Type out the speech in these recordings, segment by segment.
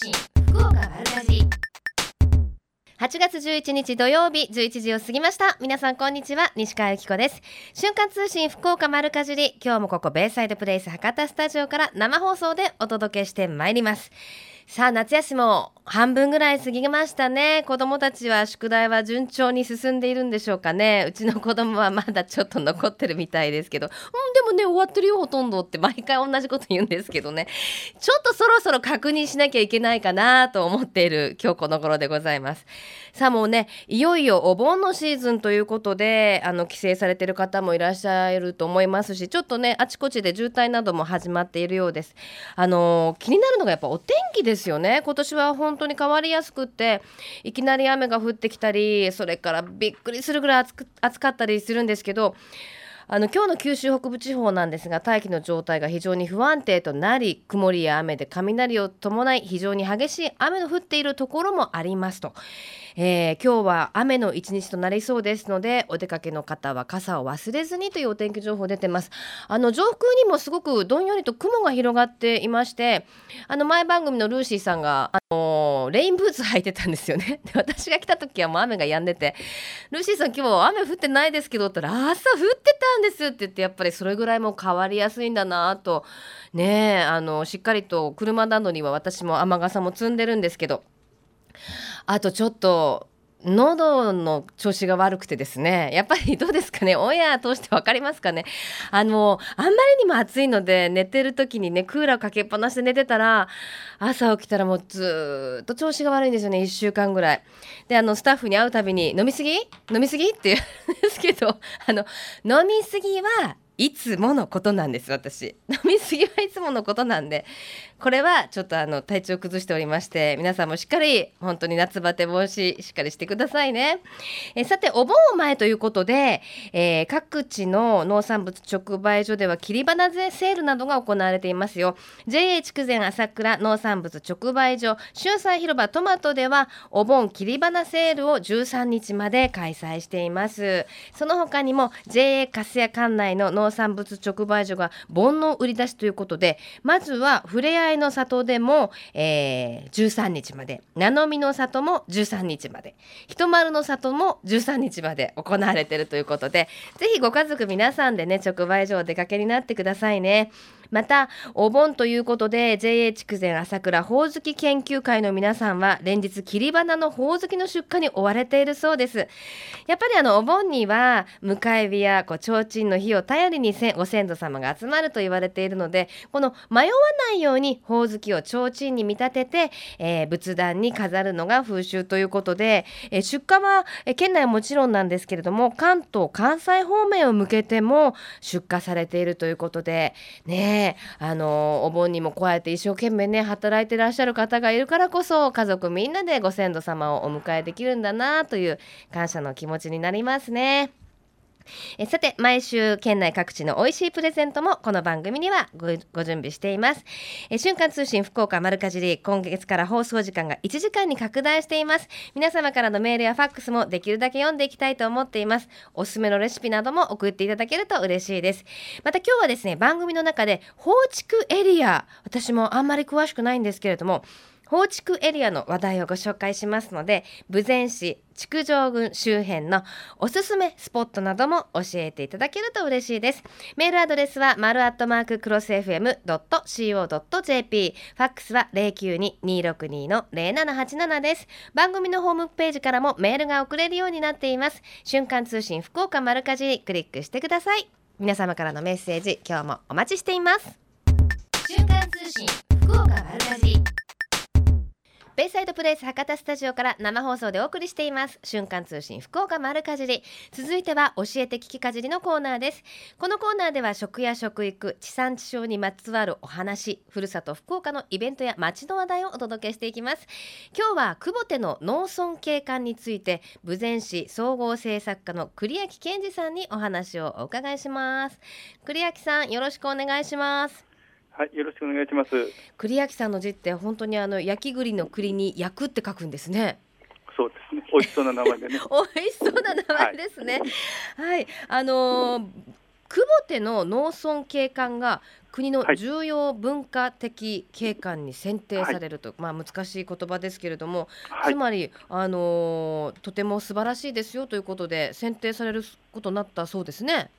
信福岡丸かじ8月11日土曜日11時を過ぎました。皆さんこんにちは西川由紀子です。瞬間通信福岡丸かじり。今日もここベイサイドプレイス博多スタジオから生放送でお届けしてまいります。さあ夏休みも半分ぐらい過ぎましたね。子どもたちは宿題は順調に進んでいるんでしょうかね。うちの子どもはまだちょっと残ってるみたいですけど。うんでもね終わってるよほとんどって毎回同じこと言うんですけどね。ちょっとそろそろ確認しなきゃいけないかなと思っている今日この頃でございます。さあもうねいよいよお盆のシーズンということであの帰省されてる方もいらっしゃると思いますしちょっとねあちこちで渋滞なども始まっているようですあの気になるのがやっぱお天気ですよね今年は本当に変わりやすくっていきなり雨が降ってきたりそれからびっくりするぐらい暑く暑かったりするんですけどあの今日の九州北部地方なんですが大気の状態が非常に不安定となり曇りや雨で雷を伴い非常に激しい雨の降っているところもありますと。えー、今日は雨の一日となりそうですのでお出かけの方は傘を忘れずにというお天気情報出てます。あの上空にもすごくどんよりと雲が広がっていましてあの前番組のルーシーさんがあのレインブーツ履いてたんですよね。で私が来た時はもう雨が止んでてルーシーさん今日雨降ってないですけどって言ったら朝降ってたんですって言ってやっぱりそれぐらいも変わりやすいんだなとねあのしっかりと車などには私も雨傘も積んでるんですけどあとちょっと喉の調子が悪くてですね。やっぱりどうですかね。オンエア通して分かりますかね。あのあんまりにも暑いので寝てる時にねクーラーかけっぱなしで寝てたら朝起きたらもうずっと調子が悪いんですよね。1週間ぐらい。であのスタッフに会うたびに「飲みすぎ？飲みすぎ?」って言うんですけどあの飲みすぎはいつものことなんです私。飲みすぎはいつものことなんで。これはちょっとあの体調崩しておりまして皆さんもしっかり本当に夏バテ防止しっかりしてくださいね。えさてお盆を前ということで、えー、各地の農産物直売所では切り花セールなどが行われていますよ。JA 筑前朝倉農産物直売所春菜広場トマトではお盆切り花セールを13日まで開催しています。その他にも JA 粕谷管内の農産物直売所が盆の売り出しということでまずはふれあいいの里でも、えー、13日まで名の実の里も13日まで人丸の里も13日まで行われているということでぜひご家族皆さんでね直売所お出かけになってくださいね。またお盆ということで JA 筑前朝倉ほおずき研究会の皆さんは連日切り花のほおずきの出荷に追われているそうです。やっぱりあのお盆には迎え火やこう提灯の火を頼りにご先祖様が集まると言われているのでこの迷わないようにほおずきを提灯に見立てて、えー、仏壇に飾るのが風習ということで、えー、出荷は、県内はもちろんなんですけれども関東関西方面を向けても出荷されているということでねえあのお盆にもこうやって一生懸命ね働いてらっしゃる方がいるからこそ家族みんなでご先祖様をお迎えできるんだなという感謝の気持ちになりますね。えさて毎週県内各地の美味しいプレゼントもこの番組にはご準備しています。え瞬間通信福岡丸かじり今月から放送時間が1時間に拡大しています。皆様からのメールやファックスもできるだけ読んでいきたいと思っています。おすすめのレシピなども送っていただけると嬉しいです。また今日はですね番組の中で放築エリア私もあんまり詳しくないんですけれども放築エリアの話題をご紹介しますので豊前市築城郡周辺のおすすめスポットなども教えていただけると嬉しいです。メールアドレスは丸アットマーククロス FM.co.jp ファックスは092262の0787です。番組のホームページからもメールが送れるようになっています。瞬間通信福岡丸かじりクリックしてください。皆様からのメッセージ今日もお待ちしています。瞬間通信福岡丸かじり。ベイサイドプレイス博多スタジオから生放送でお送りしています。瞬間通信福岡丸かじり。続いては教えて聞きかじりのコーナーです。このコーナーでは食や食育地産地消にまつわるお話ふるさと福岡のイベントや街の話題をお届けしていきます。今日は久保手の農村景観について豊前市総合政策課の栗焼健二さんにお話をお伺いします。栗焼さんよろしくお願いします。はい、よろしくお願いします。栗焼さんの字って本当にあの焼き栗の栗に焼くって書くんですね。そうですね。美味しそうな名前でね。美味しそうな名前ですね。はい、はい、あのー久保手の農村景観が国のはい重要文化的景観に選定されると、まあ難しい言葉ですけれども、はいつ。まりあのーとても素晴らしいですよということで選定されることになったそうですね。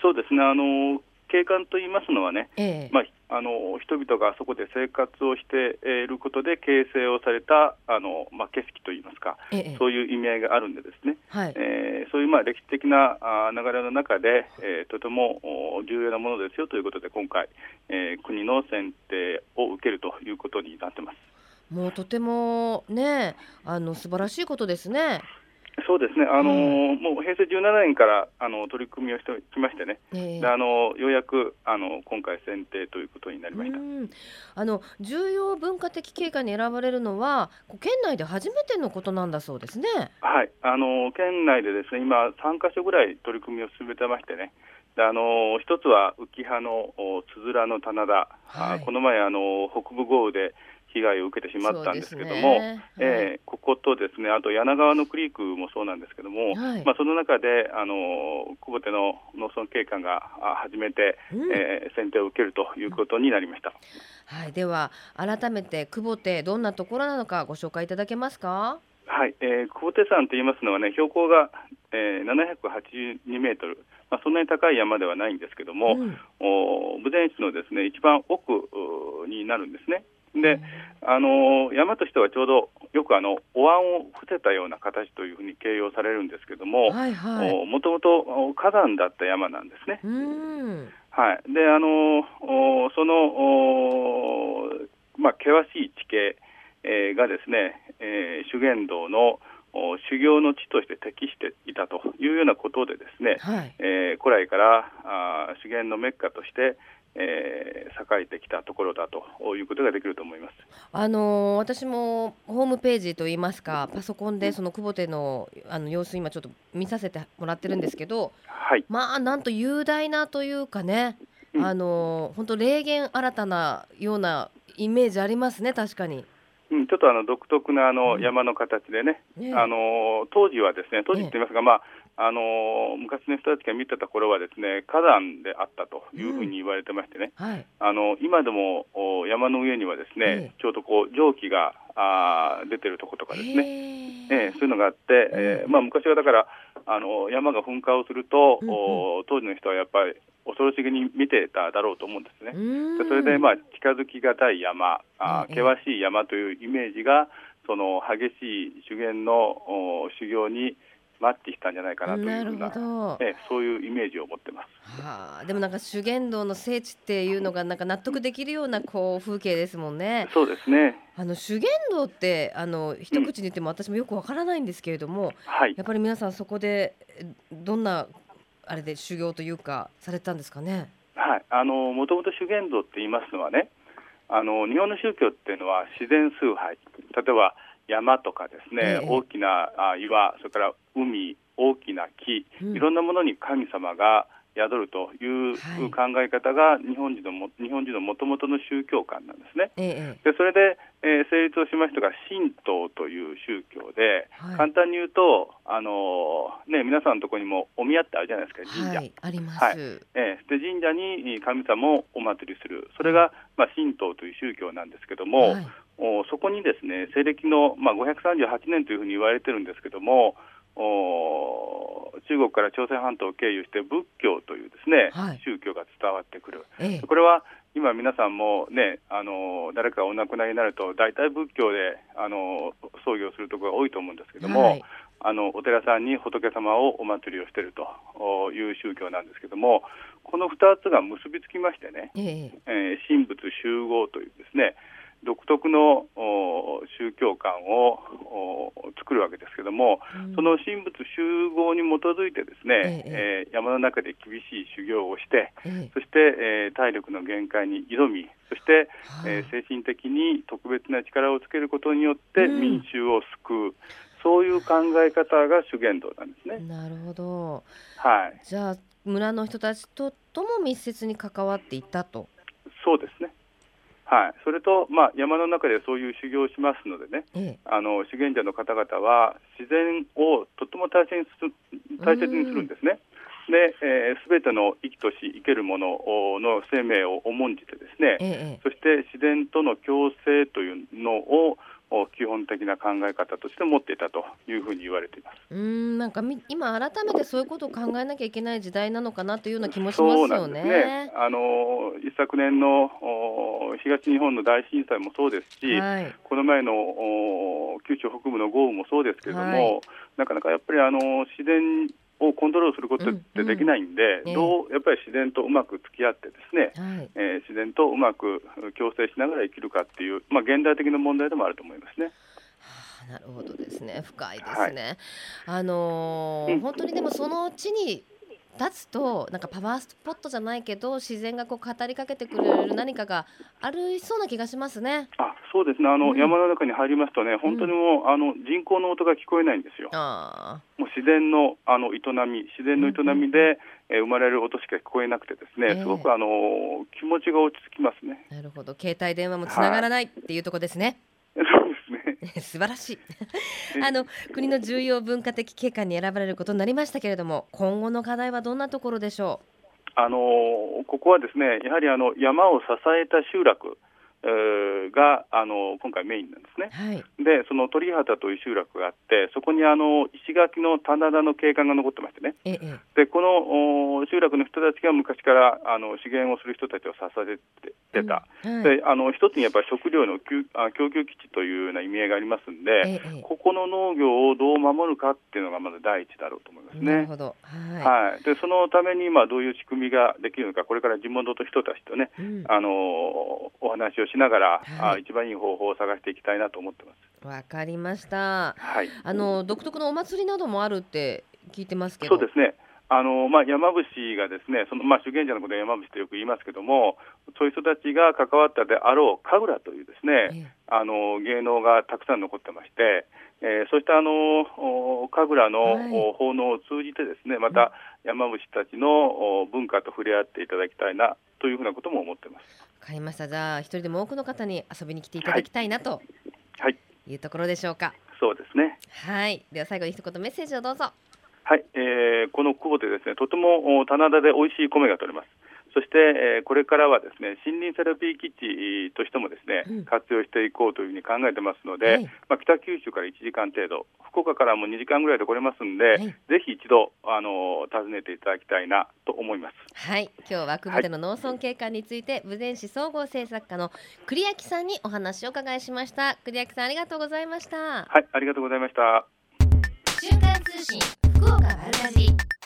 そうですね。あの景観と言いますのはね、ええまああの人々がそこで生活をしていることで形成をされたあのまあ景色といいますか、ええそういう意味合いがあるんでですね。はい。えーそういうまあ歴史的なあ流れの中で、えーとてもお重要なものですよということで今回、えー国の選定を受けるということになってます。もうとてもねあの素晴らしいことですね。そうですね、あのうもう平成17年からあの取り組みをしてきましてね、ええ。であのようやくあの今回選定ということになりました。うん。あの重要文化的景観に選ばれるのは県内で初めてのことなんだそうですね。はい、あの県内でですね今、3か所ぐらい取り組みを進めてましてね、であの一つは浮羽のおつづらの棚田、はい。あこの前あの、北部豪雨で被害を受けてしまったんですけども、ね。はい。えーこことですねあと柳川のクリークもそうなんですけども、はい。まあ、その中であの久保手の農村景観があ初めて、うん。えー選定を受けるということになりました。はい、では改めて久保手どんなところなのかご紹介いただけますか？はい、えー、久保手山と言いますのはね、標高が、えー、782メートル、まあ、そんなに高い山ではないんですけども、うん。お豊前市のですね一番奥うになるんですね。で、あのー山としてはちょうどよくあのお椀を伏せたような形というふうに形容されるんですけども。もともと火山だった山なんですね。うん。はい、であのおそのおまあ険しい地形、えーがですね、えー修験道のお修行の地として適していたというようなことでですね、はい。えー古来からあー修験のメッカとして、えー栄えてきたところだということができると思います。あのー私もホームページといいますかパソコンでその久保手のあの様子今ちょっと見させてもらってるんですけどはい、まあなんと雄大なというかねうん。あのー本当霊言新たなようなイメージありますね確かに。うん、ちょっとあの独特なあのうん。山の形でね、ねあの当時はですね当時って言いますか、まああの昔の人たちが見てた頃はですね火山であったというふうに言われてましてね、はい。あの今でもお山の上にはですね、ええ。ちょうどこう蒸気があー出てるとことかですね、へええそういうのがあって、ええ。まあ、昔はだからあの山が噴火をすると、うんうん。お当時の人はやっぱり恐ろしげに見てただろうと思うんですね。それでまあ近づきがたい山、あええ険しい山というイメージがその激しい修験のお修行にマッチしたんじゃないかなというふうなほど。ええそういうイメージを持ってます。はあ、でもなんか修験道の聖地っていうのがなんか納得できるようなこう風景ですもんね。そうですね。あの修験道ってあの一口に言っても私もよくわからないんですけれども、はい。やっぱり皆さんそこでえどんなあれで修行というかされたんですかね？はい。あのもともと修験道って言いますのはね、あの日本の宗教っていうのは自然崇拝、例えば山とかですね、ええ。大きなあ岩、それから海、大きな木、うん。いろんなものに神様が宿るというはい。考え方が日本人のも日本人のもともとの宗教観なんですね。ええ。でそれで、えー成立をしましたが神道という宗教で、はい。簡単に言うと、あのーね、皆さんのところにもお宮ってあるじゃないですか神社、はいあります。はい。えーで神社に神様をお祭りする。それが、まあ、神道という宗教なんですけども、はいおそこにですね西暦の、まあ、538年というふうに言われてるんですけどもお中国から朝鮮半島を経由して仏教というですね、はい。宗教が伝わってくる。ええ。これは今皆さんもね、あの誰かがお亡くなりになると大体仏教であの葬儀をするところが多いと思うんですけども、はい。あのお寺さんに仏様をお祭りをしているという宗教なんですけども、この2つが結びつきましてね、ええ。えー神仏集合というですね独特のお宗教観をお作るわけですけども、うんその神仏集合に基づいてですね、ええー山の中で厳しい修行をして、ええそして、えー体力の限界に挑み、そして、えーは精神的に特別な力をつけることによってうん民衆を救う、そういう考え方が修験道なんですね。あなるほど。はい、じゃあ村の人たちととも密接に関わっていたと。そうですね。はい、それと、まあ、山の中でそういう修行をしますのでね、ええ。あの修験者の方々は自然をとっても大切にする大切にするんですね。で、えー、全ての生きとし生けるものの生命を重んじてですね、ええそして自然との共生というのをお基本的な考え方として持っていたというふうに言われています。うーんなんかみ今改めてそういうことを考えなきゃいけない時代なのかなというような気もしますそうなよんですねね。。あの一昨年のお東日本の大震災もそうですし、はい。この前のお九州北部の豪雨もそうですけれども、はいなかなかやっぱりあの自然をコントロールすることってできないんで、うんうんどうやっぱり自然とうまく付き合ってですね、はい。えー自然とうまく共生しながら生きるかっていう、まあ、現代的な問題でもあると思いますね。はあなるほどですね。深いですね。あのーうん本当にでもその地に立つとなんかパワースポットじゃないけど自然がこう語りかけてくれる何かがありそうな気がしますね。あそうですねあの、うん山の中に入りますとね、本当にもう、あの人工の音が聞こえないんですよ。あもう自然のあの営み、自然の営みで、えー生まれる音しか聞こえなくてですね、ええすごくあの気持ちが落ち着きますね。あ、なるほど。携帯電話もつながらないっていうところですね。そうですね。素晴らしい。あの国の重要文化的景観に選ばれることになりましたけれども、今後の課題はどんなところでしょあのここはですね、やはりあの山を支えた集落、えーがあの今回メインなんですねう。。はい。で、その鳥畑という集落があって、そこにあの石垣の棚田の景観が残ってましてね。ええ。で、このお集落の人たちが昔からあの資源をする人たちを支えてた。うんはい。で、あの一つにやっぱり食料の供あ供給基地というような意味合いがありますんで、ええ。ここの農業をどう守るかっていうのがまず第一だろうと思いますね。なるほど。はい。はい、でそのために今どういう仕組みができるのか、これから地元の人たちとね、うんあのお話をしながら、はいあ一番いい方法を探していきたいなと思ってます。わかりました。はい、あの独特のお祭りなどもあるって聞いてますけど。そうですね。あのまあ、山伏がですね、そのまあ、修験者のことで山伏とよく言いますけども、そういう人たちが関わったであろう神楽というですね、えあの芸能がたくさん残ってまして、えーそうしたあのお神楽の、はいお奉納を通じてですね、また山伏たちのお文化と触れ合っていただきたいなというふうなことも思ってます。わかりました。じゃあ一人でも多くの方に遊びに来ていただきたいなとはい、いうところでしょうか。そうですね。はい。では最後に一言メッセージをどうぞ。はい、えーこの久保でですね、とてもお棚田で美味しい米が取れます。そして、えーこれからはですね、森林セラピー基地としてもですね、うん活用していこうというふうに考えてますので、はいまあ、北九州から1時間程度、福岡からも2時間ぐらいで来れますんで、いぜひ一度、あの訪ねていただきたいなと思います。はい。今日は久保での農村景観について、豊前市総合政策課の栗焼さんにお話を伺いしました。栗焼さんありがとうございました。はい、ありがとうございました。瞬間通信福岡丸かじり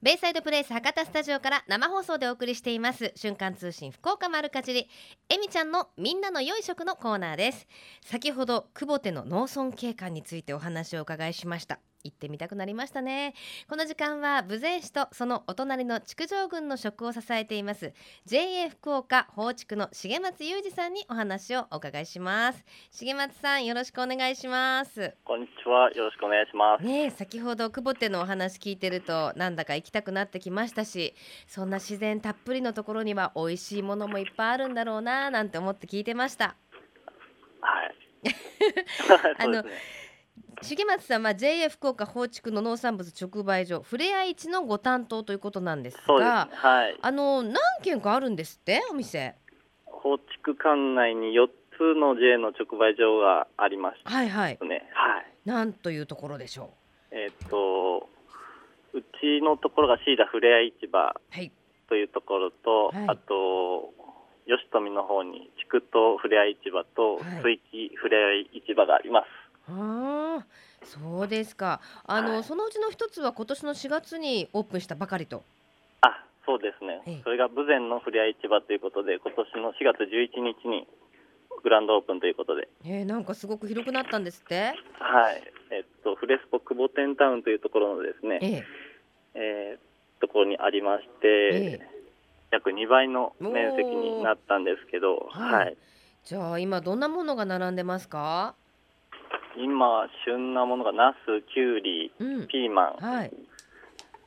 ベイサイドプレイス博多スタジオから生放送でお送りしています。瞬間通信福岡丸かじり。えみちゃんのみんなの良い食のコーナーです。先ほど久保手の農村景観についてお話をお伺いしました。行ってみたくなりましたねこの時間は豊前市とそのお隣の築城郡の食を支えています JA 福岡放畜の重松裕二さんにお話をお伺いします重松さんよろしくお願いしますこんにちは。よろしくお願いします。ねえ先ほど久保手のお話聞いてるとなんだか行きたくなってきましたしそんな自然たっぷりのところには美味しいものもいっぱいあるんだろうななんて思って聞いてましたはい。あのね。重松さんは JA 福岡放畜の農産物直売所ふれあい市のご担当ということなんです。がはい。あの何軒かあるんですって？お店放畜管内に4つの JA の直売所がありましはいはいたね。はい。なんというところでしょえっ、と、うちのところがシーダふれあい市場うはいというところと、はいあと、吉富の方に地区とふれあい市場とはい水木ふれあい市場があります。ああそうですか。あの、はい。そのうちの一つは今年の4月にオープンしたばかりと。あ、そうですね。ええ。それが豊前のふれあい市場ということで、今年の4月11日にグランドオープンということで、えー、なんかすごく広くなったんですって？はい、えっと、フレスポ久保店タウンというところのですね、ええ。えーところにありまして、ええ。約2倍の面積になったんですけど、はい。はい、じゃあ今どんなものが並んでますか？今、旬なものがナス、キュウリ、うん。ピーマン、はい。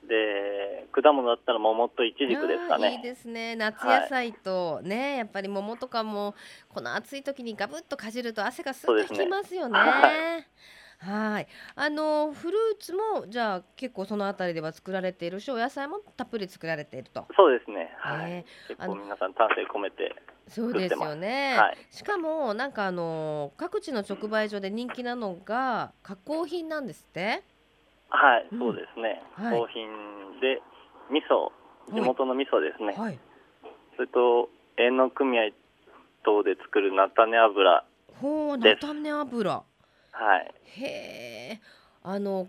で、果物だったら桃とイチジクですかあーいいね。ですね。夏野菜とね、やっぱり桃とかもこの暑い時にガブッとかじると汗がすぐ引きますよね。はい。あのフルーツもじゃあ結構そのあたりでは作られているしお野菜もたっぷり作られていると。そうですね。はい。ね。結あの構皆さん丹精込めて、そうですよね、はい。しかもなんかあの各地の直売所で人気なのが加工品なんですって。はい、うん。そうですね。はい。商品で味噌、地元の味噌ですね。はい。それと営農組合等で作る菜種油、ほうです。菜種油はい。へえあの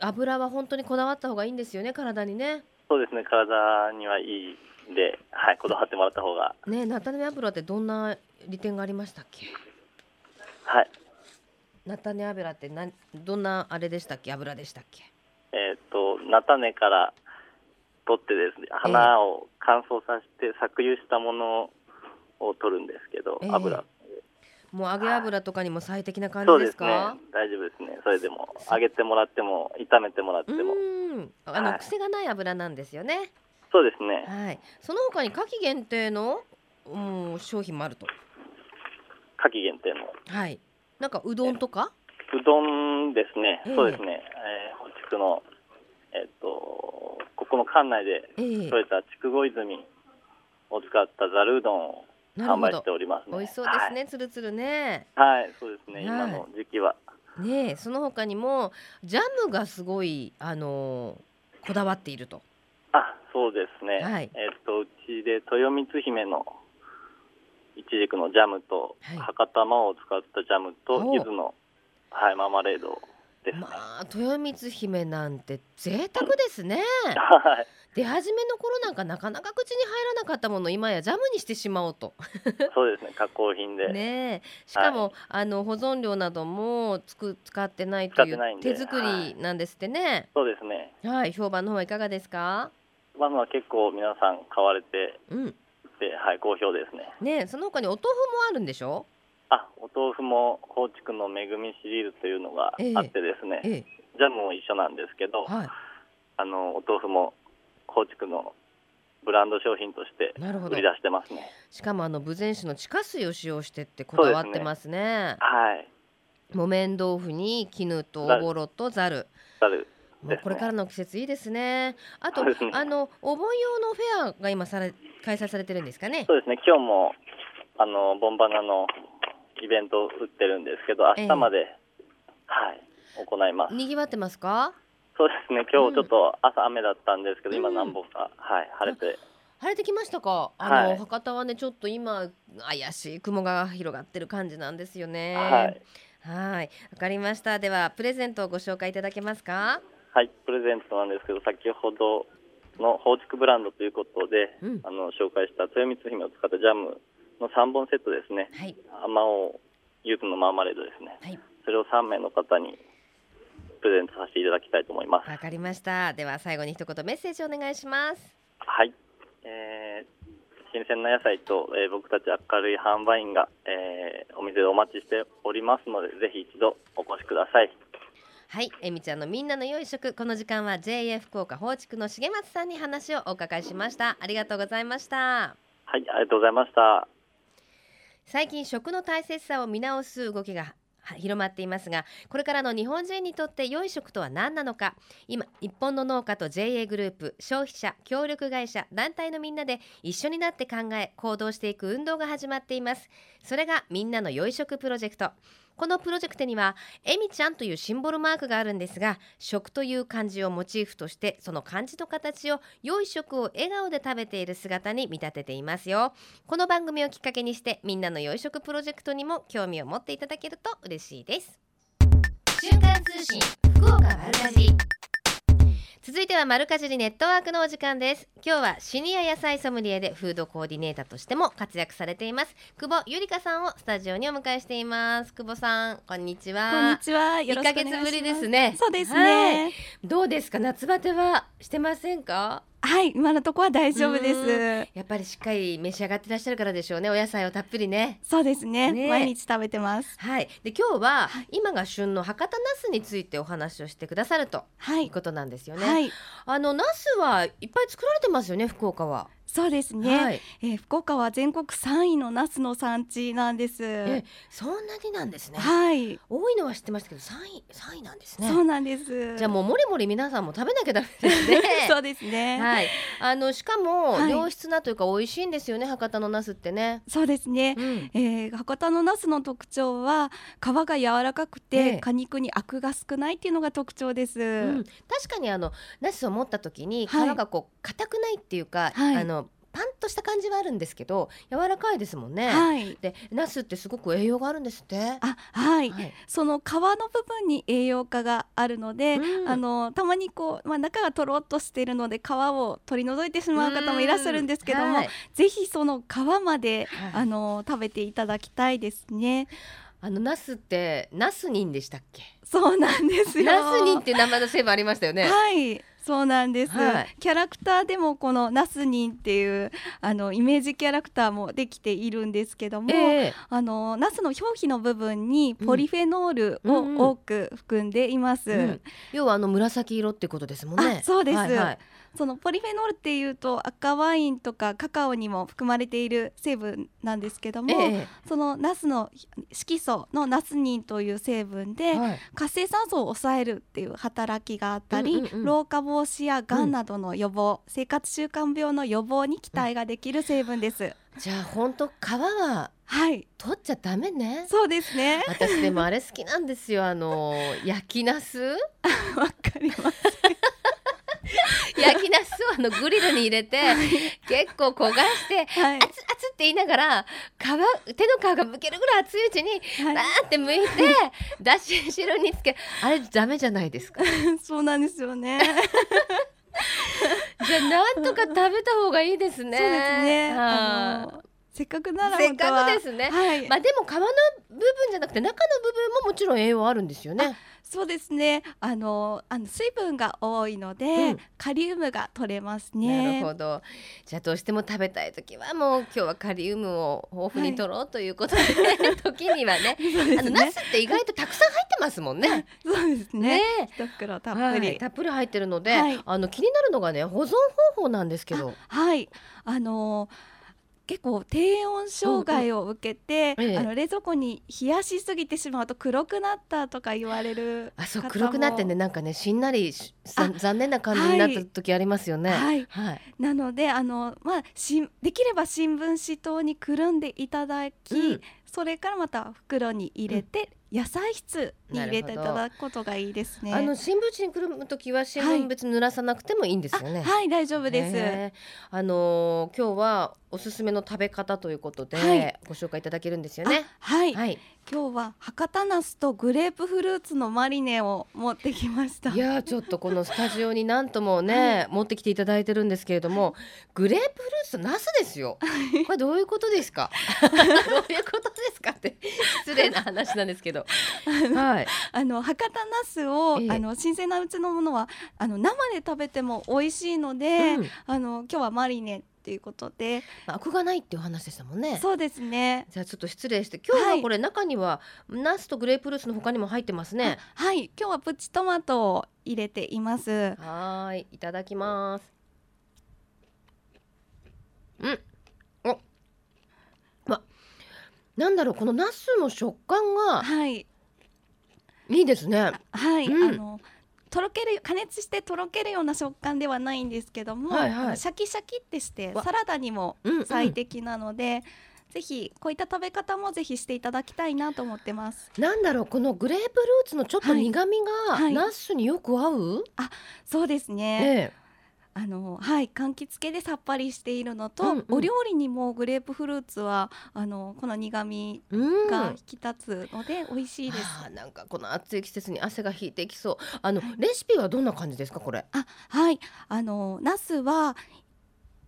油は本当にこだわった方がいいんですよね体にねそうですね。体にはいいんで、はい、こだわってもらった方が、ね菜種油ってどんな利点がありましたっけ？はい。菜種油ってなんどんなあれでしたっけ？油でしたっけ？えっ、と菜種から取ってですね、花を乾燥させて搾油したものを取るんですけど、ええ油。もう揚げ油とかにも最適な感じでそうですすね。か。大丈夫ですね。それでも揚げてもらっても炒めてもらってうも、あの、はい。癖がない油なんですよね。そうですね。はい。その他に夏季限定の、うん、商品もあると。夏季限定の。はい。なんかうどんとか？うどんですね。ええ。そうですね。えー、本地区のえっ、とここの館内でええ。取れた筑後泉を使ったざるうどんを販売しておりますね。美味しそうですね、つるつるねはい。はい、そうですね。はい今の時期はねえその他にもジャムがすごいあのーこだわっているとあ、そうですね。はいえっ、とうちで豊光姫のいちじくのジャムと、はい博多まを使ったジャムおと柚子のはいマーマレードですね。まあ豊光姫なんて贅沢ですね はい。出始めの頃なんかなかなか口に入らなかったものを今やジャムにしてしまおうと。そうですね。加工品で。ねえ。しかも、あの保存料などもつく使ってないという手作りなんですってね。そうですね。はい、評判の方はいかがですか？まあまあ結構皆さん買われてうん。てはい好評ですね。ねえその他にお豆腐もあるんでしょ？あ、お豆腐も高知区のめぐみシリーズというのがあってですね。ええ。ジャムも一緒なんですけど、はあのお豆腐も高知区のブランド商品として売り出してますね。しかもあの豊前市の地下水を使用してってこだわってますね。はい。木綿豆腐に絹とおぼろとざるざるもうこれからの季節いいですね。あと、ね。あのお盆用のフェアが今され開催されてるんですかね。そうですね。今日もあのボンバナのイベントを売ってるんですけど、明日まで、はい行います。にぎわってますか？そうですね。今日ちょっと朝雨だったんですけど、今うん。何本かはい晴れて、晴れてきましたか？あの、はい。博多はねちょっと今怪しい雲が広がってる感じなんですよね。はい。はい。わかりました。ではプレゼントをご紹介いただけますか？はいプレゼントなんですけど、先ほどの放築ブランドということで、うん。あの紹介した豊光姫を使ったジャムの3本セットですね。はい。あまおう柚子のマーマレードですね。はい。それを3名の方にプレゼントさせていただきたいと思います。わかりました。では最後に一言メッセージお願いします。はい、えー新鮮な野菜と、えー僕たち明るい販売員が、えーお店でお待ちしておりますのでぜひ一度お越しください。はい。えみちゃんのみんなの良い食。この時間は JA 福岡放築の重松さんに話をお伺いしました。ありがとうございました。はい。ありがとうございました。最近食の大切さを見直す動きがは広まっていますがこれからの日本人にとって良い食とは何なのか。今日本の農家と JA グループ消費者協力会社団体のみんなで一緒になって考え行動していく運動が始まっています。それがみんなの良い食プロジェクト。このプロジェクトにはえみちゃんというシンボルマークがあるんですが食という漢字をモチーフとしてその漢字と形を良い食を笑顔で食べている姿に見立てていますよ。この番組をきっかけにしてみんなの良い食プロジェクトにも興味を持っていただけると嬉しいです。瞬間通信福岡丸かじ続いては丸かじりネットワークのお時間です。今日はシニア野菜ソムリエでフードコーディネーターとしても活躍されています。久保ゆりかさんをスタジオにお迎えしています。久保さんこんにちは。こんにちは。よろしくお願いします。一ヶ月ぶりですね。そうですはね。どうですか？夏バテはしてませんか？はい、今のところは大丈夫でうす。やっぱりしっかり召し上がってらっしゃるからでしょうね。お野菜をたっぷりね。そうですね。ね。毎日食べてます。はい。で今日ははい。今が旬の博多ナスについてお話をしてくださるとはいいうことなんですよね、はい、あのナスはいっぱい作られてますよね福岡はそうですね、はい、えー福岡は全国3位のナスの産地なんです。えそんなになんですね。はい、多いのは知ってましたけど三位三位なんですね。そうなんです。じゃあもうもりもり皆さんも食べなきゃダメですね。そうですね、はい、あのしかもはい。良質なというか美味しいんですよね、博多のナスってね。そうですね、うん、えー博多のナスの特徴は皮が柔らかくて、ええ。果肉にアクが少ないっていうのが特徴です、うん、確かにあのナスを持った時に皮はい。がこう硬くないっていうか、はい。あのパンとした感じはあるんですけど柔らかいですもんね。はいでナスってすごく栄養があるんですって？あはい、はいその皮の部分に栄養価があるので、うんあのたまにこう、まあ、中がとろっとしているので皮を取り除いてしまう方もいらっしゃるんですけども、はいぜひその皮まで、はいあの食べていただきたいですね。あのナスってナスニンでしたっけ？そうなんですよ。ナスニンっていう名前の成分ありましたよね。はい。そうなんです、はい。キャラクターでもこのナスニンっていうあのイメージキャラクターもできているんですけども、ええ。あのナスの表皮の部分にポリフェノールうんうんうんを多く含んでいます。うん。要はあの紫色ってことですもんね。あそうです。はいはいそのポリフェノールっていうと赤ワインとかカカオにも含まれている成分なんですけども、えそのナスの色素のナスニンという成分で、えはい活性酸素を抑えるっていう働きがあったり、うんうんうん老化防止やがんなどの予防、生活習慣病の予防に期待ができる成分です。じゃあ本当皮ははい、取っちゃダメね。そうですね。私でもあれ好きなんですよあの焼きナス？わかります。焼きナスをあのグリルに入れて結構焦がしてはい、熱々って言いながら皮手の皮がむけるぐらい熱いうちにはバーって剥いて だし汁につけあれダメじゃないですか。い、そうなんですよね。じゃあなんとか食べた方がいいですね。そうですね。あはのせっかくならいせっかくですね、はい、まあでも皮の部分じゃなくて中の部分ももちろん栄養あるんですよねそうですね。あのあの水分が多いので、うんカリウムが取れますなね。るほどじゃあどうしても食べたい時はもう今日はカリウムを豊富に取ろうということで、時にはねそうですあのナね。スって意外とたくさん入ってますもんね。そうですねね。一袋たっぷり。はいたっぷり入ってるので、はいあの気になるのがね保存方法なんですけど。はい、あの結構低温障害を受けて、うんうんええあの冷蔵庫に冷やしすぎてしまうと黒くなったとか言われるあそう黒くなってねなんかねしんなり残念な感じになった時ありますよね。はいはい。なのであの、まあ、しできれば新聞紙等にくるんでいただき、うんそれからまた袋に入れて、野菜室に入れていただくことがいいですね。あの新聞紙にくるむ時は新聞別に濡らさなくてもいいんですよね。あはい大丈夫です。あのー今日はおすすめの食べ方ということで、はいご紹介いただけるんですよね。あはい、はい。今日は博多ナスとグレープフルーツのマリネを持ってきました。いやーちょっとこのスタジオになんともね、持ってきていただいてるんですけれども、グレープフルーツとナスですよ。これどういうことですか？どういうことですかって失礼な話なんですけど。はい。あの博多ナスを、ええあの新鮮なうちのものはあの生で食べても美味しいので、うんあの今日はマリネっていうことで、まあアクがないっていう話でしたもんね。そうですね。じゃあちょっと失礼して今日はこれ中にはナスとグレープフルーツの他にも入ってますね。あはい、今日はプチトマトを入れています。はーい、いただきます。うん、お、ま、なんだろう、このナスの食感がはい、いいですね。はい、うんあのとろける加熱してとろけるような食感ではないんですけども、はいはいシャキシャキってしてわサラダにもうん、うん最適なので、ぜひこういった食べ方もぜひしていただきたいなと思ってます。なんだろう、このグレープフルーツのちょっとはい苦味がはいナスによく合う？そうですね。ええあのはい柑橘系でさっぱりしているのと、うんうんお料理にもグレープフルーツはあのこの苦味うん。が引き立つので美味しいです。あーなんかこの暑い季節に汗が引いてきそう。あのレシピはどんな感じですか、これ？あはいあのナスは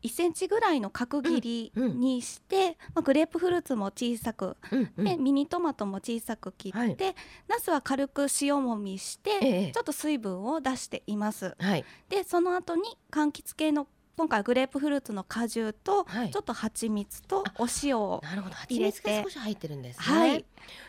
1センチぐらいの角切りうんうんにして、まあ、グレープフルーツも小さく、うん、うんでミニトマトも小さく切って、はいナスは軽く塩もみして、ええちょっと水分を出しています。はい。でその後に柑橘系の今回グレープフルーツの果汁と、はい。ちょっと蜂蜜とお塩をなるほど。蜂入れて。蜜が少し入ってるんですね、はい。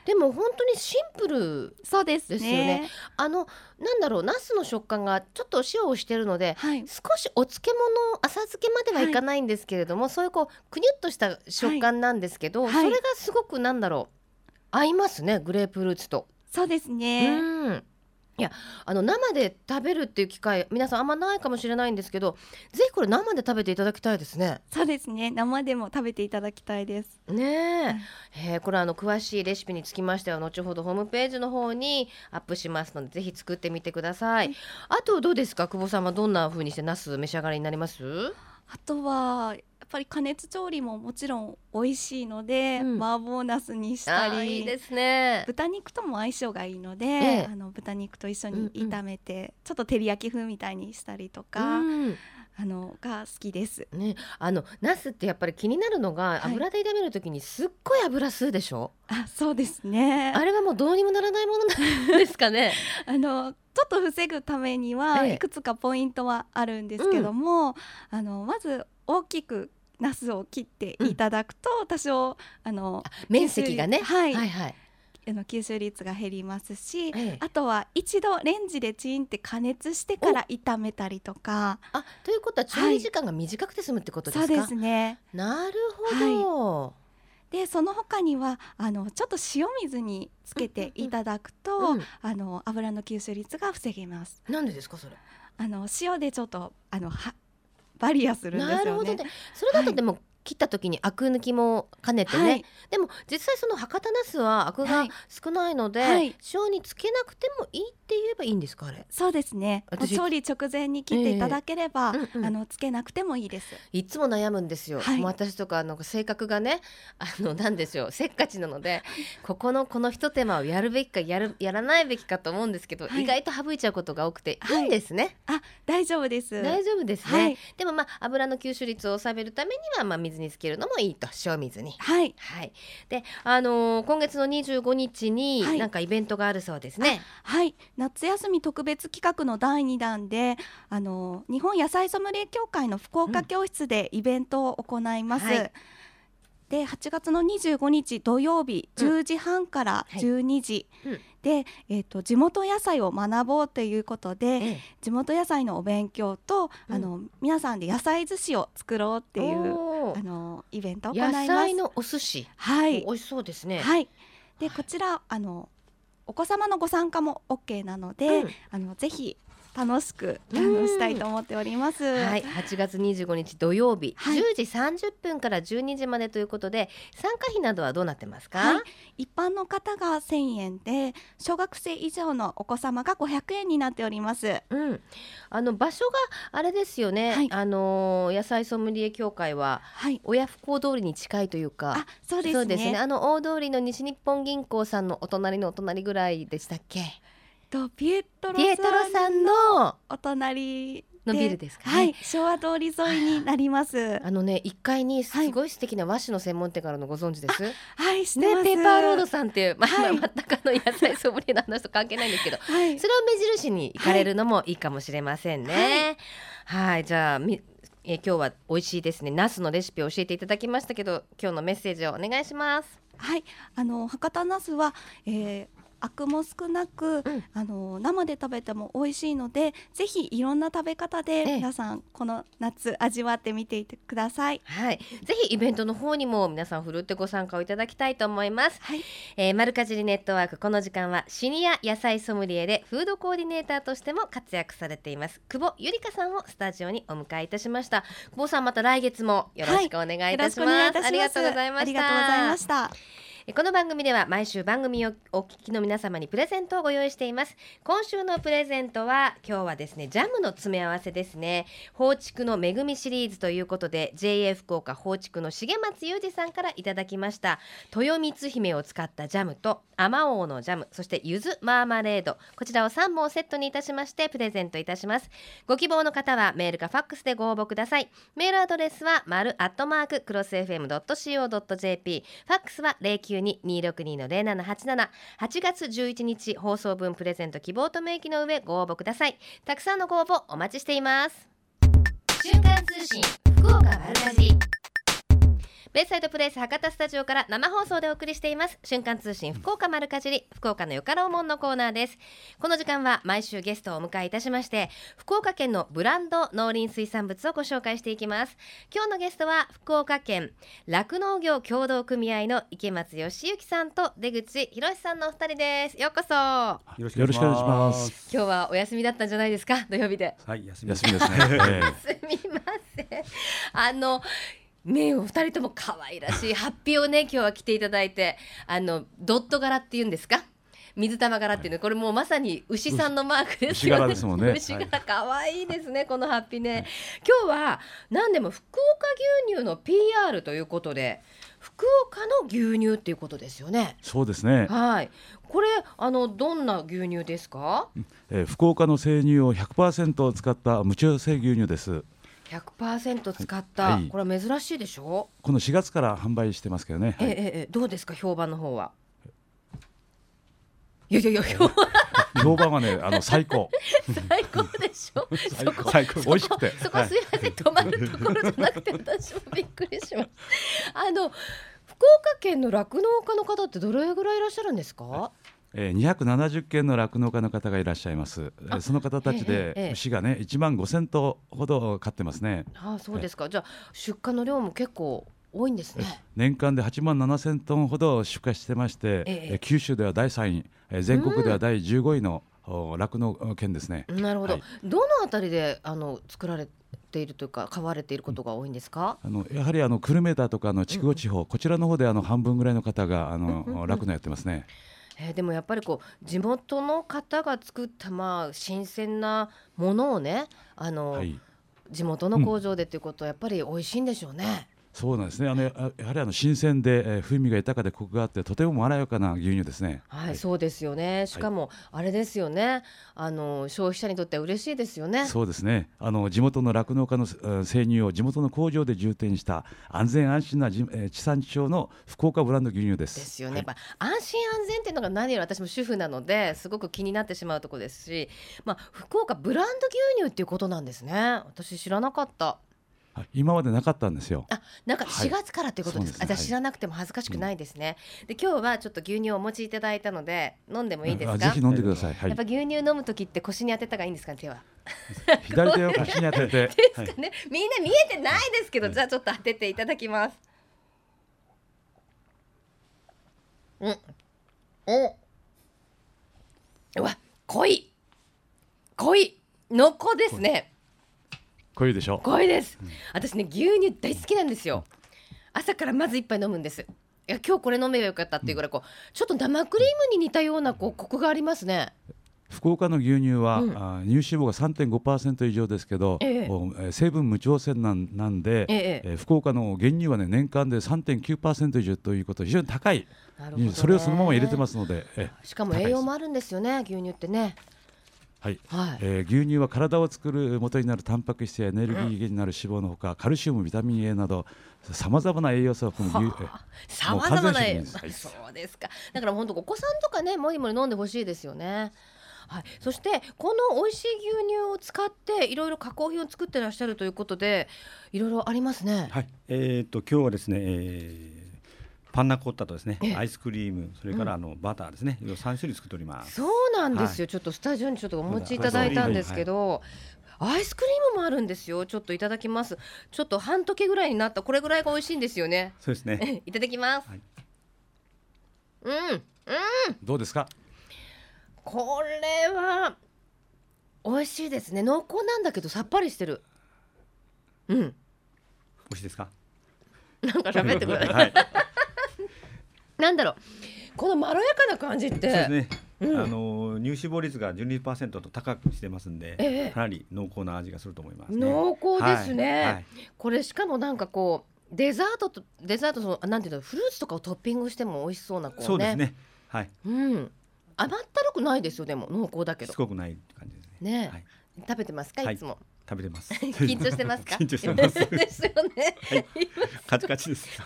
でも本当にシンプルそうですね。ですよね。あのなんだろうナスの食感がちょっとお塩をしてるのではい。少しお漬物浅漬けまではいかないんですけれども、そういうこうくにゅっとした食感なんですけど、はい。それがすごくなんだろう合いますねグレープフルーツと。そうですね、うんいやあの生で食べるっていう機会皆さんあんまないかもしれないんですけどぜひこれ生で食べていただきたいですね。そうですね生でも食べていただきたいですねえ、えーこれあの詳しいレシピにつきましては後ほどホームページの方にアップしますのでぜひ作ってみてください。あとどうですか？久保さんはどんな風にしてナス召し上がりになります？あとはやっぱり加熱調理ももちろん美味しいので、うん。麻婆ナスにしたりいいですね。豚肉とも相性がいいので、えあの豚肉と一緒うんうん。に炒めて、ちょっと照り焼き風みたいにしたりとか、うんあのが好きです。ね、あのナスってやっぱり気になるのが、い。油で炒めるときにすっごい油吸うでしょ？あ、そうですね。あれはもうどうにもならないものなんですかね？あのちょっと防ぐためにはええ。いくつかポイントはあるんですけども、あのまず大きくナスを切っていただくと、多少あの面積がね。はい。はいはいあの吸収率が減りますし、ええ。あとは一度レンジでチンって加熱してから炒めたりとか、あということは調理時間が短くて済むってことですか、そうですね。なるほど、でその他にはあのちょっと塩水につけていただくと、うんあの油の吸収率が防げます。なんでですかそれ？あの塩でちょっとあのはバリアするんですよね。なるほど。ねそれだとでも、切った時にアク抜きも兼ねてね、はい。でも実際その博多ナスはアクがはい。少ないので、はい。塩につけなくてもいいって言えばいいんですかあれ？そうですね。調理直前に切っていただければ、ええうんうん。あのつけなくてもいいです。いつも悩むんですよ、はい。もう私とかあの性格がねあのなんですよ。せっかちなのでここのこの一手間をやるべきかやるやらないべきかと思うんですけど、はい。意外と省いちゃうことが多くて、はい。い、いんですね。あ、大丈夫です。大丈夫ですね、はい。でもまあ油の吸収率を抑えるためにはまあ水につけるのもいいと塩水に。はい。はい。であのー今月の25日にはい。なんかイベントがあるそうですね、はい、夏休み特別企画の第2弾であの日本野菜ソムリエ協会の福岡教室でイベントを行います。はい。で8月の25日土曜日うん。10時半からはい。12時、うん。で、えー、と地元野菜を学ぼうということでええ。地元野菜のお勉強と、うん。あの皆さんで野菜寿司を作ろうっていうあのイベントを行い野ます。菜のお寿司、はい。美味しそうですね、はい。で、はいこちらあのお子様のご参加も OK なので、うん。あのぜひ楽しくあうん。のしたいと思っております。はい、8月25日土曜日、はい。10時30分から12時までということで参加費などはどうなってますか、はい。一般の方が1000円で小学生以上のお子様が500円になっております。うん、あの場所があれですよね、はい。あのー野菜ソムリエ協会ははい。親不孝通りに近いというか。あ、そうですね。あの大通りの西日本銀行さんのお隣のお隣ぐらいでしたっけ？とピエトロささんんのお隣のビルですかねはい。昭和通り沿いになります。あのね1階にすごい素敵な和紙の専門店があるのご存知です、はい。ねペーパーロードさんっていう、まあはいまあ全くあの野菜ソムリエの話と関係ないんですけどはいそ。れを目印に行かれるのもいいかもしれませんね。はい、じゃあみえー今日は美味しいですね。ナスのレシピを教えていただきましたけど、今日のメッセージをお願いします。はい、あの博多ナスは、えー、アクも少なく、うん。あの生で食べても美味しいので、ぜひいろんな食べ方でええ。皆さんこの夏味わってみていてください。はい、ぜひイベントの方にも皆さんふるってご参加をいただきたいと思います。はい、えー、マルカジリネットワークこの時間はシニア野菜ソムリエでフードコーディネーターとしても活躍されています。久保ゆりかさんをスタジオにお迎えいたしました。久保さんまた来月もよろしくお願いいたします,、くお願いいたします。ありがとうございました。ありがとうございました。この番組では毎週番組をお聞きの皆様にプレゼントをご用意しています。今週のプレゼントは今日はですねジャムの詰め合わせですね。放築の恵みシリーズということで JA 福岡放築の重松裕二さんからいただきました。豊光姫を使ったジャムとあまおうのジャムそしてゆずマーマレード。こちらを3本セットにいたしましてプレゼントいたします。ご希望の方はメールかファックスでご応募ください。メールアドレスは丸アットマーククロス FM.co.jp ファックスは0 9 092-262-0787月11日放送分プレゼント希望と明記の上ご応募ください。たくさんのご応募お待ちしています。瞬間通信福岡丸かじベイサイドプレイス博多スタジオから生放送でお送りしています瞬間通信福岡丸かじり福岡のよかろうもんのコーナーですこの時間は毎週ゲストをお迎えいたしまして福岡県のブランド農林水産物をご紹介していきます今日のゲストは福岡県酪農業協同組合の池松義之さんと出口博さんのお二人ですようこそ今よろしくお願いします。日はお休みだったんじゃないですか？土曜日ではい、休み休みですね。えすみません。あの。ねお二人とも可愛らしい。ハッピーをね今日は着ていただいてあのドット柄っていうんですか？水玉柄っていうの。これもうまさに牛さんのマークですよね。牛柄ね。牛柄可愛いですねこのハッピーね、今日は何でも福岡牛乳の PR ということで福岡の牛乳っていうことですよね。ーそうですね、はい。これあのどんな牛乳ですか？えー福岡の生乳を100%使った無調整牛乳です100%使った、はい。これは珍しいでしょ？この4月から販売してますけどね、はい。ええええ。どうですか評判の方は？いやいやいや評判。評判はねあの最高。最高でしょ？最高。美味しくて。そこすいません。止まるところじゃなくて 私もびっくりします。あの福岡県の酪農家の方ってどれぐらいいらっしゃるんですか？えー、270件の酪農家の方がいらっしゃいますえーその方たちで牛がね1万5000頭ほど飼ってますねああそうですか。じゃあ出荷の量も結構多いんですね。年間で8万7000トンほど出荷してまして、えええー九州では第3位えー全国では第15位のお酪農県ですね、なるほど。はいどのあたりであの作られているというか買われていることが多いんですか？あのやはりあの久留米だとかあの筑後地方、こちらの方であの半分ぐらいの方があうんうんうんの酪農やってますね。えーでもやっぱりこう地元の方が作ったまあ新鮮なものをねあの、はい、地元の工場でっていうことはやっぱり美味しいんでしょうね。そうなんですね。あのややはりあの新鮮で、えー風味が豊かでコクがあってとてもまろやかな牛乳ですね。はい、そうですよね。しかもあれですよね。あの消費者にとっては嬉しいですよね。そうですね。あの地元の酪農家のえー生乳を地元の工場で充填した安全安心なじ、えー地産地消の福岡ブランド牛乳です。ですよね、はいやっぱ安心安全っていうのが何より私も主婦なのですごく気になってしまうところですし、まあ、福岡ブランド牛乳っていうことなんですね私知らなかったはい今までなかったんですよ。あなんかはい。4月からっていうことですか、じゃあ知らなくても恥ずかしくないですね、で今日はちょっと牛乳をお持ちいただいたので飲んでもいいですか？あぜひ飲んでください。はい。やっぱ。牛乳飲む時って腰に当てた方がいいんですか？ね手は、左手を腰に当てて、はい。ねみんな見えてないですけど、じゃあちょっと当てていただきます。うん。おうわ濃い。濃い。濃厚ですねこういうでしょ？う。濃いです、私ね牛乳大好きなんですよ。朝からまず一杯飲むんです。いや今日これ飲めばよかったっていうぐらいこうちょっと生クリームに似たようなこうコクがありますね。福岡の牛乳は、うん。あ乳脂肪が3.5%以上ですけど、ええ。成分無調整なんなんで、ええ。えー福岡の原乳はね年間で3.9%以上ということで非常に高い、なるほどね。それをそのまま入れてますので、えーしかも栄養もあるんですよね牛乳ってねはい。はい、えー牛乳は体を作る元になるタンパク質やエネルギー源になる脂肪のほか、カルシウムビタミン A などさまざまな栄養素を含む牛えさまざまなもう完全食品ですそうですか。だから本当お子さんとかねもりもり飲んでほしいですよね。はい、そしてこの美味しい牛乳を使っていろいろ加工品を作ってらっしゃるということでいろいろありますね。はい、えっ、と今日はですね、えーパンナコッタとですねええ、アイスクリーム、それからあのバターですね、いろいろ三種類作っております。そうなんですよ、ちょっとスタジオにちょっとお持ちいただいたんですけど、アイスクリームもあるんですよ。ちょっといただきます。ちょっと半時ぐらいになった。これぐらいが美味しいんですよね。そうですね。いただきます、はい。うんどうですか？これは美味しいですね。濃厚なんだけどさっぱりしてる。うん。美味しいですか？なんか喋ってくれはい、なんだろう。このまろやかな感じって。そうですね。うん。あの乳脂肪率が12%と高くしてますんで、ええ。かなり濃厚な味がすると思います、ね。濃厚ですね、はい。はい。これしかもなんかこうデザートとデザートそのなんていうのフルーツとかをトッピングしても美味しそうなこうね。そうですね。はい。うん。甘ったるくないですよでも濃厚だけど。すごくない感じですね。ねえ、はい。食べてますかはい。いつも、食べてます。緊張してますか？緊張してます。ですよね、カチカチです。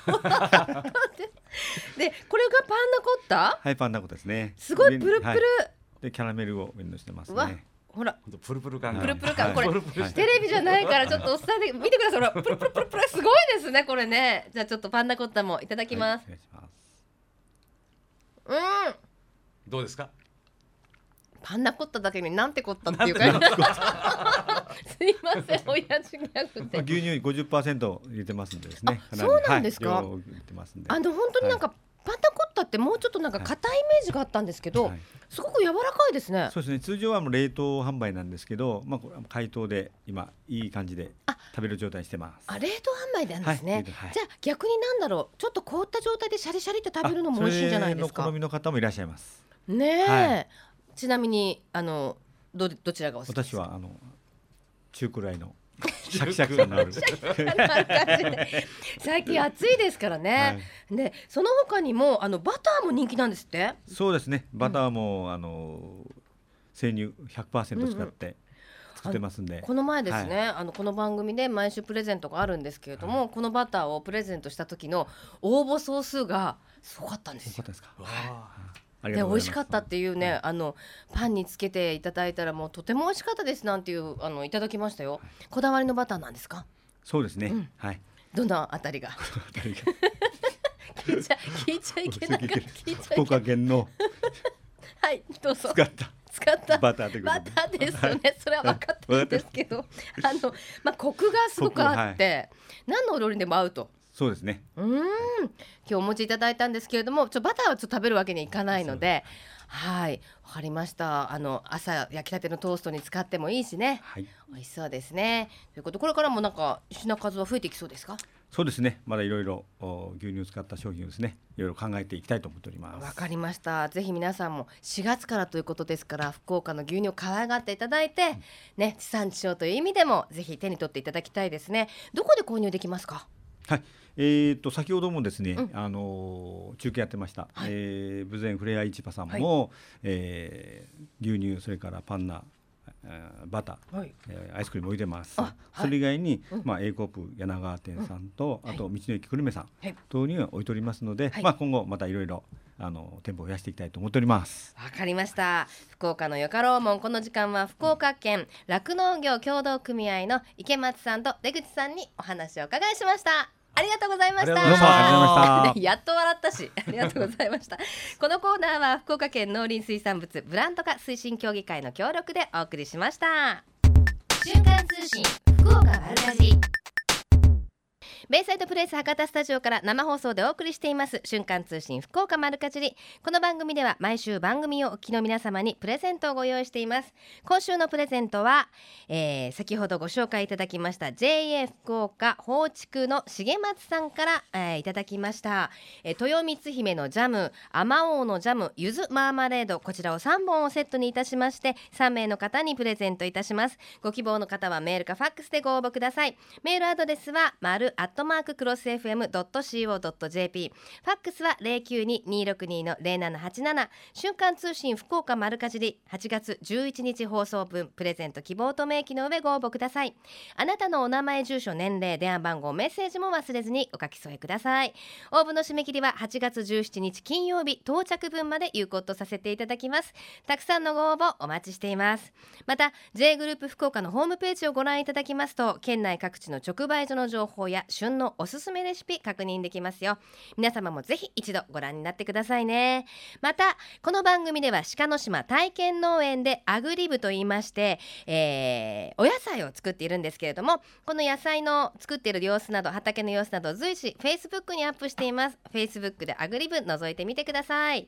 でこれがパンナコッタ？はい、パンナコですね。すごいプルプル、はい。でキャラメルを上にのしてますね。ほら。プルプル感が。プルプル感、はい。これテレビじゃないからちょっとおっさんで見てください。ほらプルプルプルプル。すごいですねこれね。じゃあちょっとパンナコッタもいただきます、はいお願いします。うん。どうですか？パンナコッタだけになんてこったっていう感じ すいません親父ギャグまあで牛乳50%入れてますんでですね。そうなんですか？はい量を入れてますんで。あの本当になんか、パンナコッタってもうちょっとなんか硬いイメージがあったんですけど、はい。すごく柔らかいですね。そうですね。通常はもう冷凍販売なんですけど、まあ、これは解凍で今いい感じであ。食べる状態にしてます。あ冷凍販売なんですね、はいはい。じゃあ逆になんだろう？ちょっと凍った状態でシャリシャリって食べるのも美味しいんじゃないですか？あそれの好みの方もいらっしゃいます。ねえ、はいちなみにあのどどちらがお好きですか？私はあの中くらいの シャキシャキ感のある。最近暑いですからね、でその他にもあのバターも人気なんですって？そうですね。バターも、あの生乳100%使って作ってますんで、この前ですね、あのこの番組で毎週プレゼントがあるんですけれども、このバターをプレゼントした時の応募総数がすごかったんですよ。よかったですか？わあ。りで美味しかったっていうね、あのパンにつけていただいたらもうとても美味しかったですなんていうあのいただきましたよ。こだわりのバターなんですか？そうですね、うんはいどんなあたりが？聞いちゃ聞いちゃいけないから聞いちゃ福。岡県のはいどうぞ。使った使ったバターでバターですよね。それは分かってるんですけど、あのまあコクがすごくあって、何のお料理にでも合うと。そうですね。うーん。今日お持ちいただいたんですけれどもちょバターはちょっと食べるわけにいかないので。はい。わかりました。あの朝焼きたてのトーストに使ってもいいしね。はい。美味しそうですね。ということでこれからもなんか品数は増えていきそうですか？そうですね。まだいろいろお牛乳を使った商品をですねいろいろ考えていきたいと思っております。わかりました。ぜひ皆さんも4月からということですから福岡の牛乳を可愛がっていただいてね地産地消という意味でもぜひ手に取っていただきたいですね。どこで購入できますか？はい、えー、と先ほどもですね、うん。あのー中継やってました、はい。えー、豊前フレア市場さんも、えー牛乳それからパンナ、えーバター、はい。えーアイスクリーム置いてます、あはい。それ以外に、うん。まあ、A コープ柳川店さんと、うん。あと道の駅久留米さんはい。等には置いておりますので、はい。まあ、今後またいろいろあの店舗を増やしていきたいと思っております。わかりました。福岡のよかろうもんこの時間は福岡県酪農業協同組合の池松さんと出口さんにお話をお伺いしましたありがとうございました。ありがとうございました。どうもありがとうございました。で やっと笑ったし。ありがとうございました。このコーナーは福岡県農林水産物ブランド化推進協議会の協力でお送りしました。瞬間通信福岡丸かじりベイサイドプレイス博多スタジオから生放送でお送りしています。瞬間通信福岡丸かじり。この番組では毎週番組をお聞きの皆様にプレゼントをご用意しています。今週のプレゼントは、えー先ほどご紹介いただきました JA 福岡放畜の重松さんから、えーいただきました、えー豊光姫のジャムあまおうのジャムゆずマーマレードこちらを3本をセットにいたしまして3名の方にプレゼントいたします。ご希望の方はメールかファックスでご応募ください。メールアドレスは丸アットマーククロス FM.co.jp ファックスは092-262の0787瞬間通信福岡丸かじり。8月11日放送分プレゼント希望と明記の上ご応募ください。あなたのお名前住所年齢電話番号メッセージも忘れずにお書き添えください。応募の締め切りは8月17日金曜日到着分まで有効とさせていただきます。たくさんのご応募お待ちしています。また J グループ福岡のホームページをご覧いただきますと県内各地の直売所の情報や旬のおすすめレシピ確認できますよ。皆様もぜひ一度ご覧になってくださいね。またこの番組では鹿の島体験農園でアグリブと言いまして、えーお野菜を作っているんですけれどもこの野菜の作っている様子など畑の様子など随時 Facebook にアップしています。Facebook でアグリブ覗いてみてください。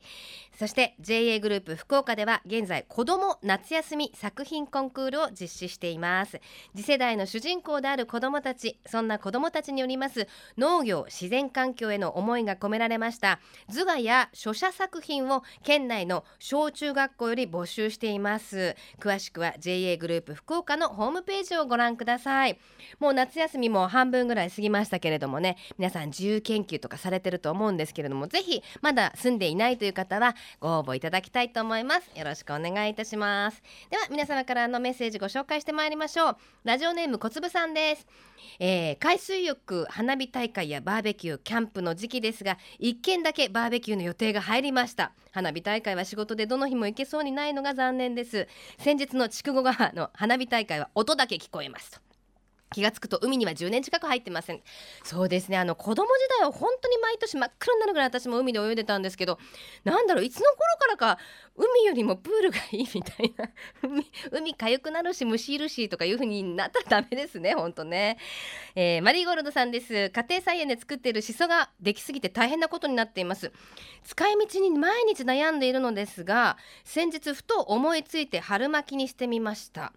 そして JA グループ福岡では現在子ども夏休み作品コンクールを実施しています。次世代の主人公である子どもたちそんな子どもたちによります農業自然環境への思いが込められました図画や書写作品を県内の小中学校より募集しています。詳しくは JA グループ福岡のホームページをご覧ください。もう夏休みも半分ぐらい過ぎましたけれどもね皆さん自由研究とかされてると思うんですけれどもぜひまだ住んでいないという方はご応募いただきたいと思います。よろしくお願いいたします。では皆様からのメッセージご紹介してまいりましょう。ラジオネーム小粒さんです、えー海水浴く花火大会やバーベキューキャンプの時期ですが一件だけバーベキューの予定が入りました。花火大会は仕事でどの日も行けそうにないのが残念です。先日の筑後川の花火大会は音だけ聞こえますと。気がつくと海には10年近く入ってません。そうですね。あの子供時代は本当に毎年真っ黒になるぐらい私も海で泳いでたんですけどなんだろういつの頃からか海よりもプールがいいみたいな 海海痒くなるし虫いるしとかいう風になったらダメですね本当ね、えーマリーゴールドさんです。家庭菜園で作っているシソができすぎて大変なことになっています。使い道に毎日悩んでいるのですが先日ふと思いついて春巻きにしてみました。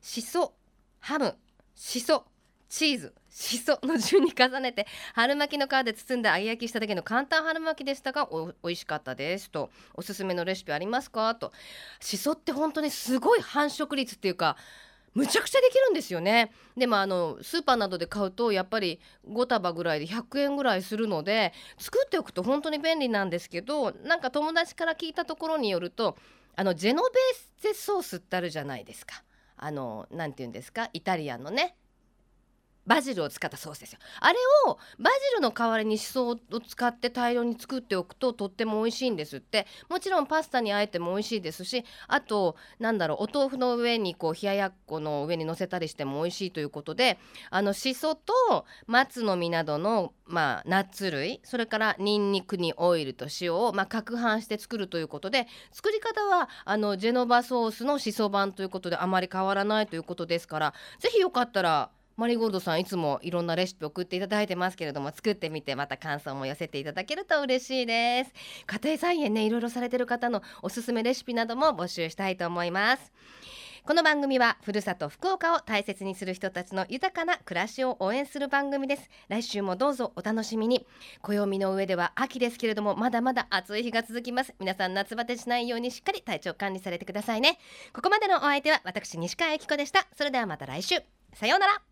シソハム。しそチーズしその順に重ねて春巻きの皮で包んで揚げ焼きしただけの簡単春巻きでしたがお美味しかったですと。おすすめのレシピありますかと。しそって本当にすごい繁殖率っていうかむちゃくちゃできるんですよね。でもあのスーパーなどで買うとやっぱり5束ぐらいで100円ぐらいするので作っておくと本当に便利なんですけどなんか友達から聞いたところによるとあのジェノベーゼソースってあるじゃないですか。あのなんて言うんですか？イタリアンのねバジルを使ったソースですよ。あれをバジルの代わりにしそを使って大量に作っておくととっても美味しいんですって。もちろんパスタにあえても美味しいですしあとなんだろうお豆腐の上にこう冷ややっこの上に乗せたりしても美味しいということであのしそと松の実などのまあナッツ類それからニンニクにオイルと塩をまあ攪拌して作るということで作り方はあのジェノバソースのしそ版ということであまり変わらないということですからぜひよかったらマリーゴールドさんいつもいろんなレシピ送っていただいてますけれども作ってみてまた感想も寄せていただけると嬉しいです家庭菜園ねいろいろされてる方のおすすめレシピなども募集したいと思いますこの番組はふるさと福岡を大切にする人たちの豊かな暮らしを応援する番組です来週もどうぞお楽しみに暦の上では秋ですけれどもまだまだ暑い日が続きます。皆さん夏バテしないようにしっかり体調管理されてくださいね。ここまでのお相手は私西川由紀子でした。それではまた来週。さようなら。